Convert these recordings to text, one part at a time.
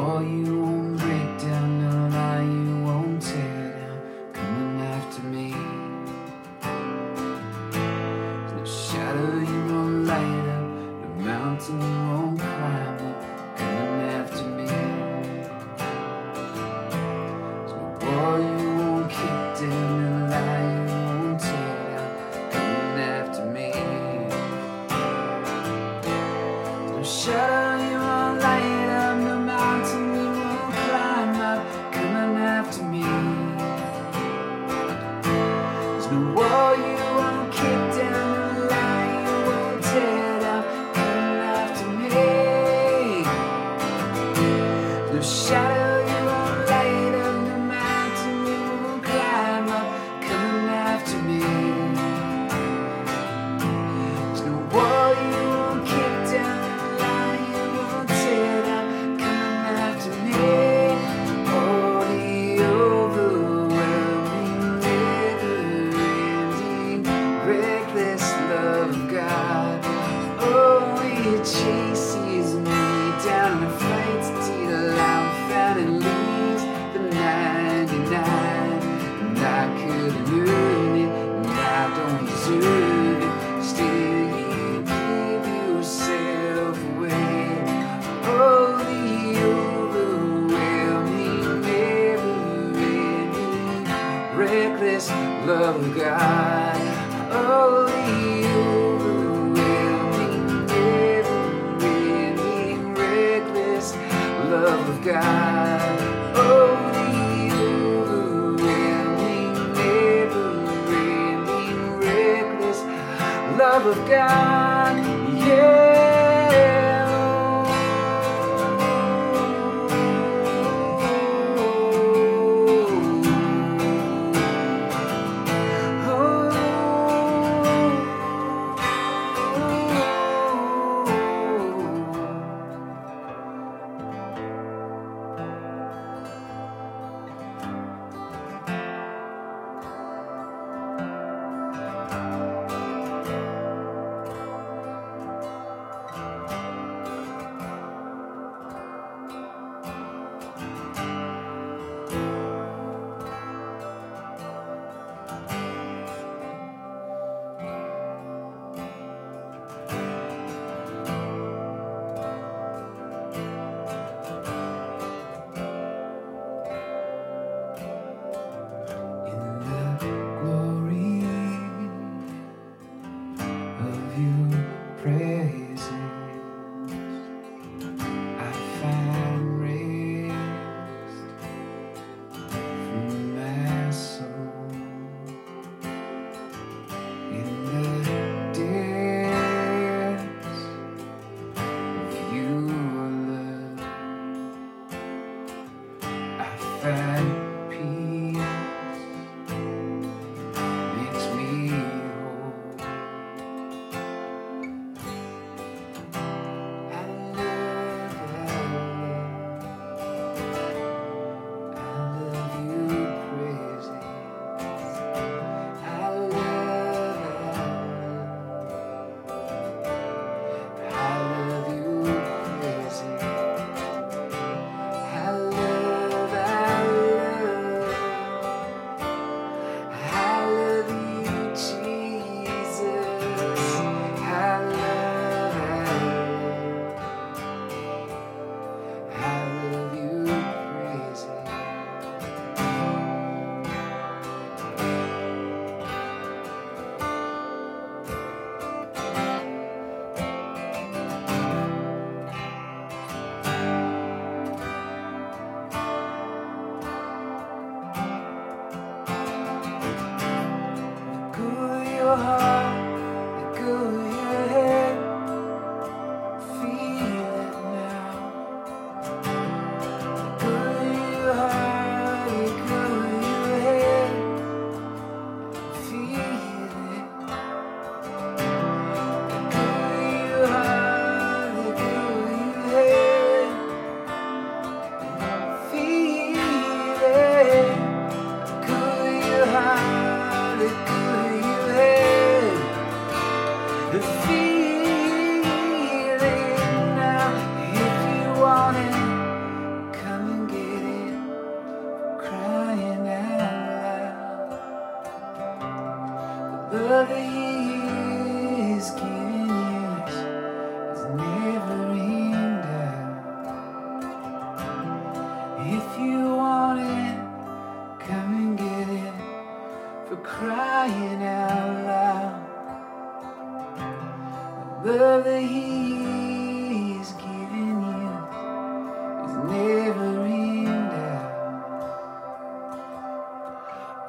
Wall you love of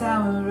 no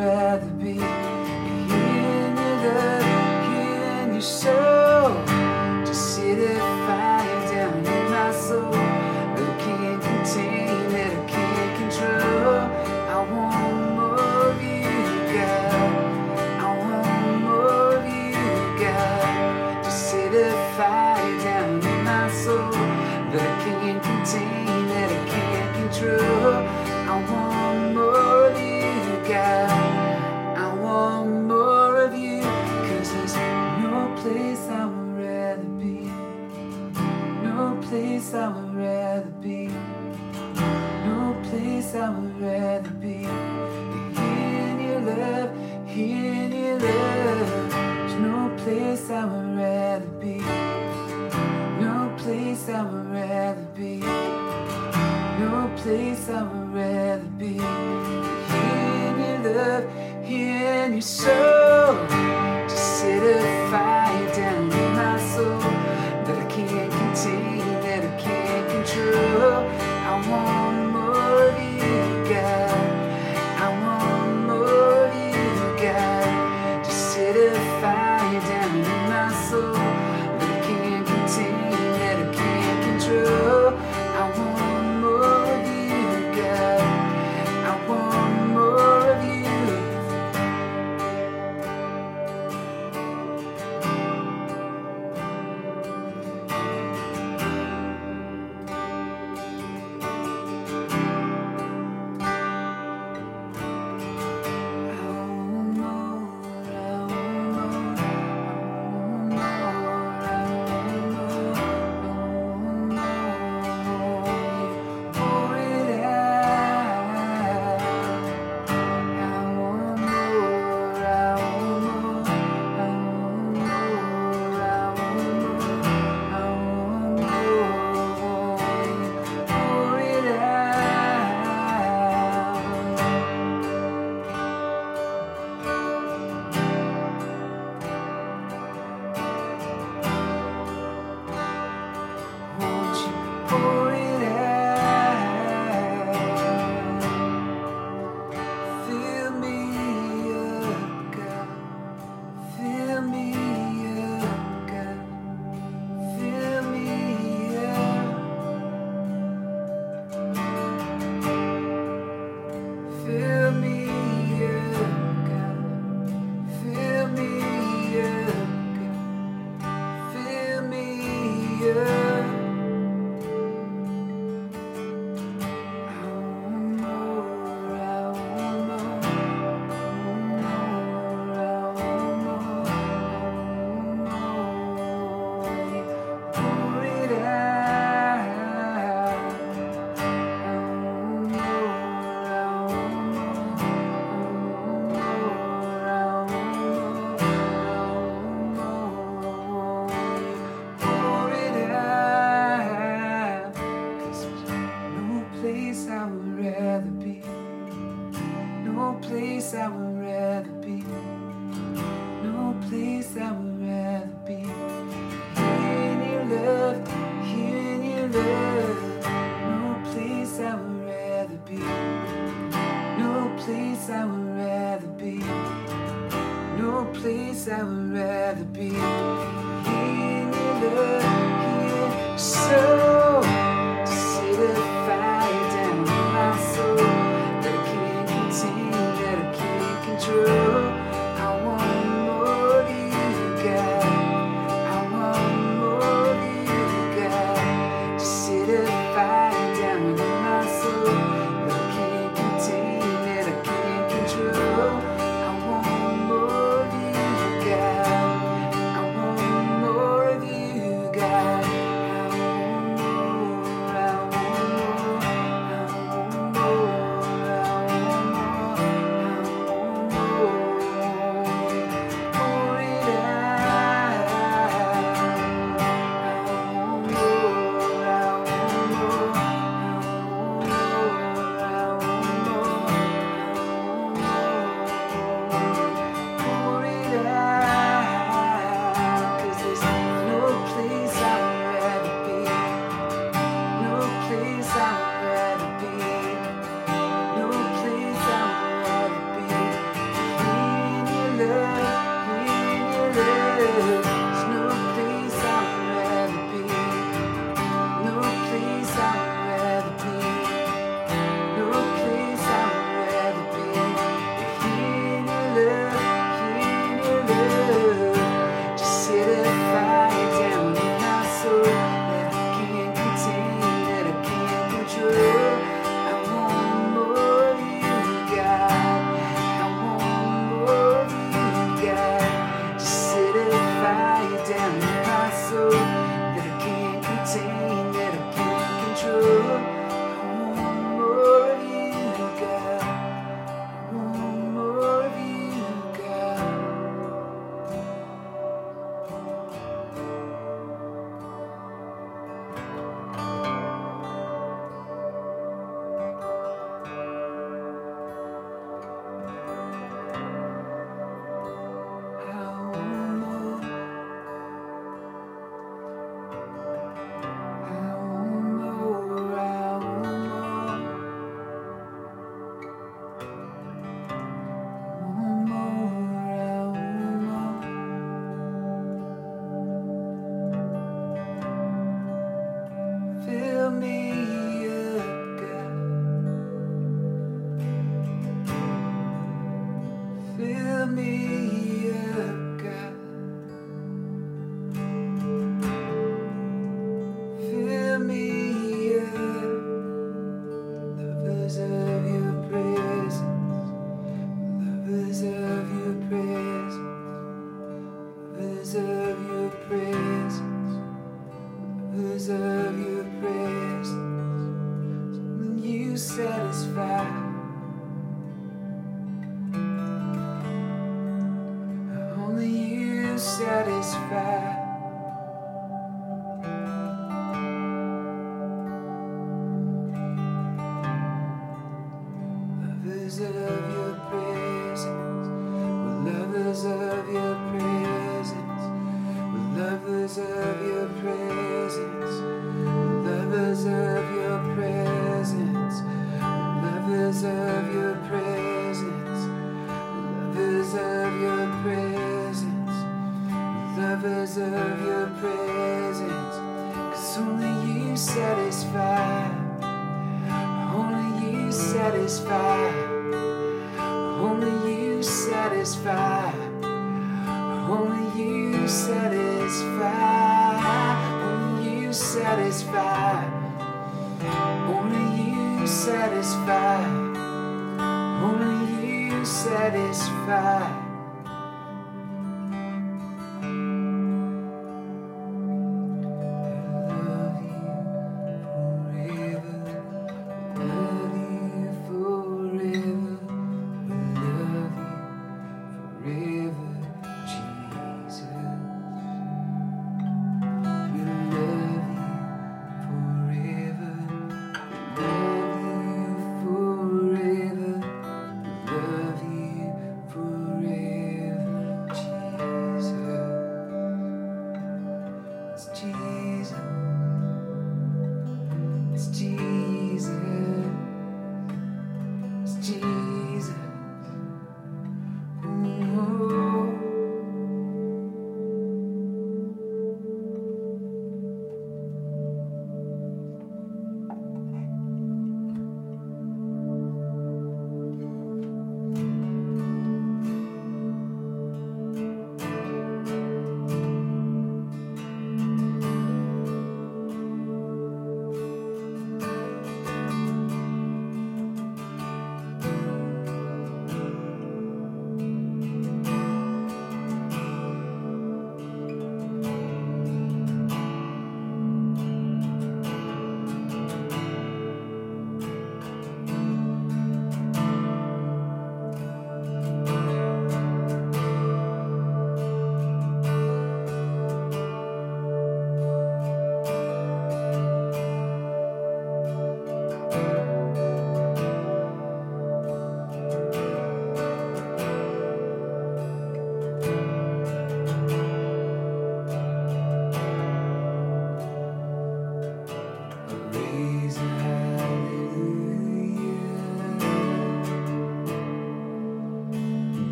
in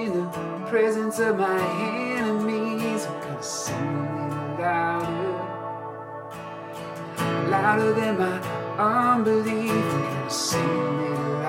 in the presence of my enemies. I'm gonna sing it louder, louder than my unbelief. I'm gonna sing it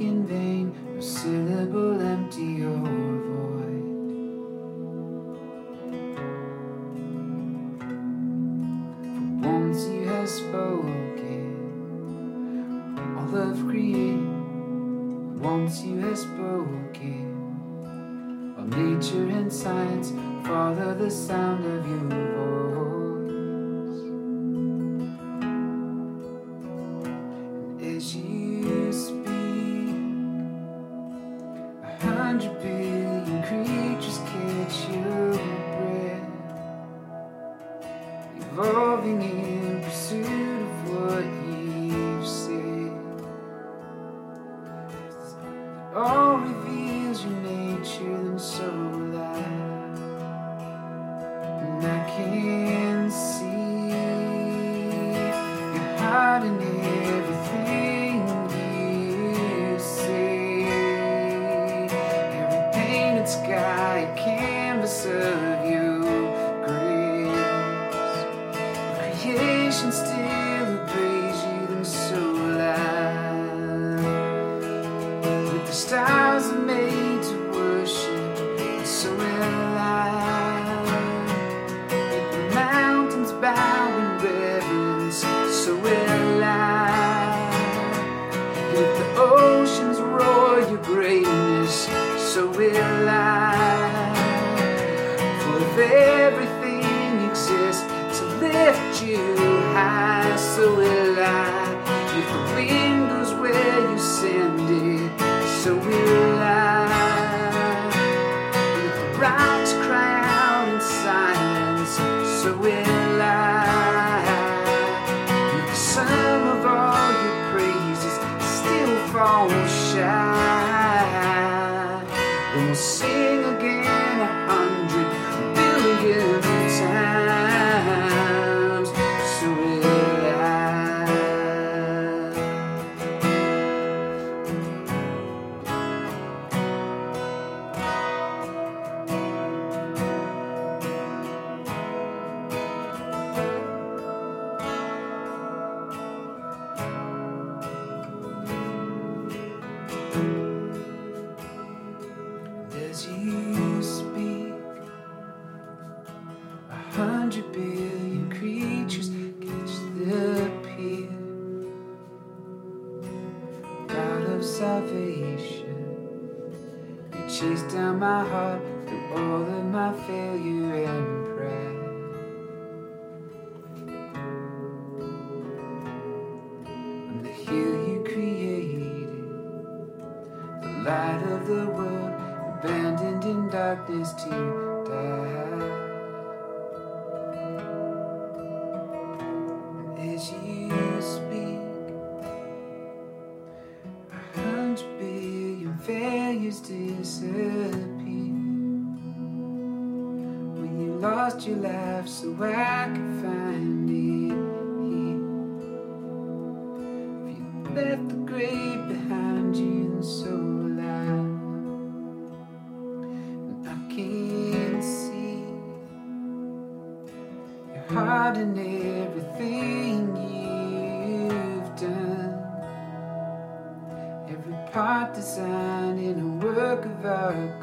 in vain, no syllable empty or void. For once you have spoken, all of creation. Once you have spoken, all nature and science follow the sound of your.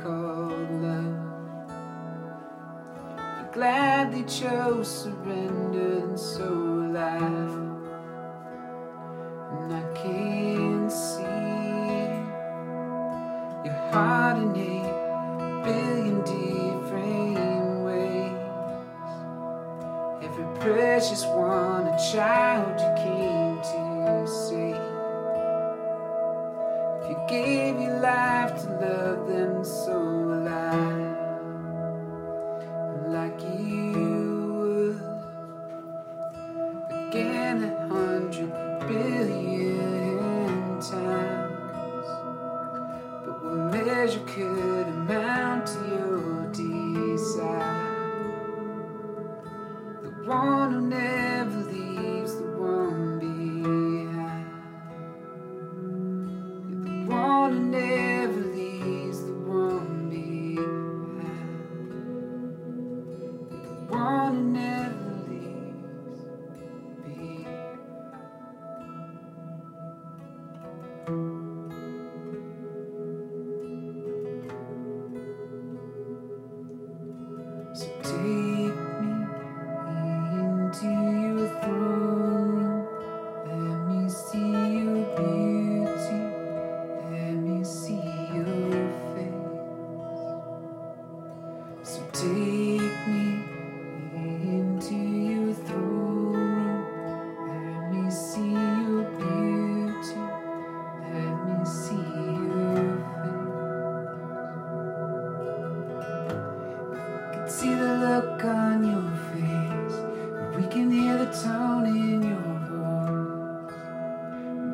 Called love. You gladly chose surrender, and so alive. And I can see your heart in a billion different ways. Every precious one, a child you came to save. If you gave life to love them so.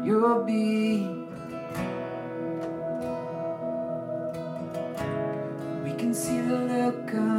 you'll be. We can see the look on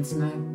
it's not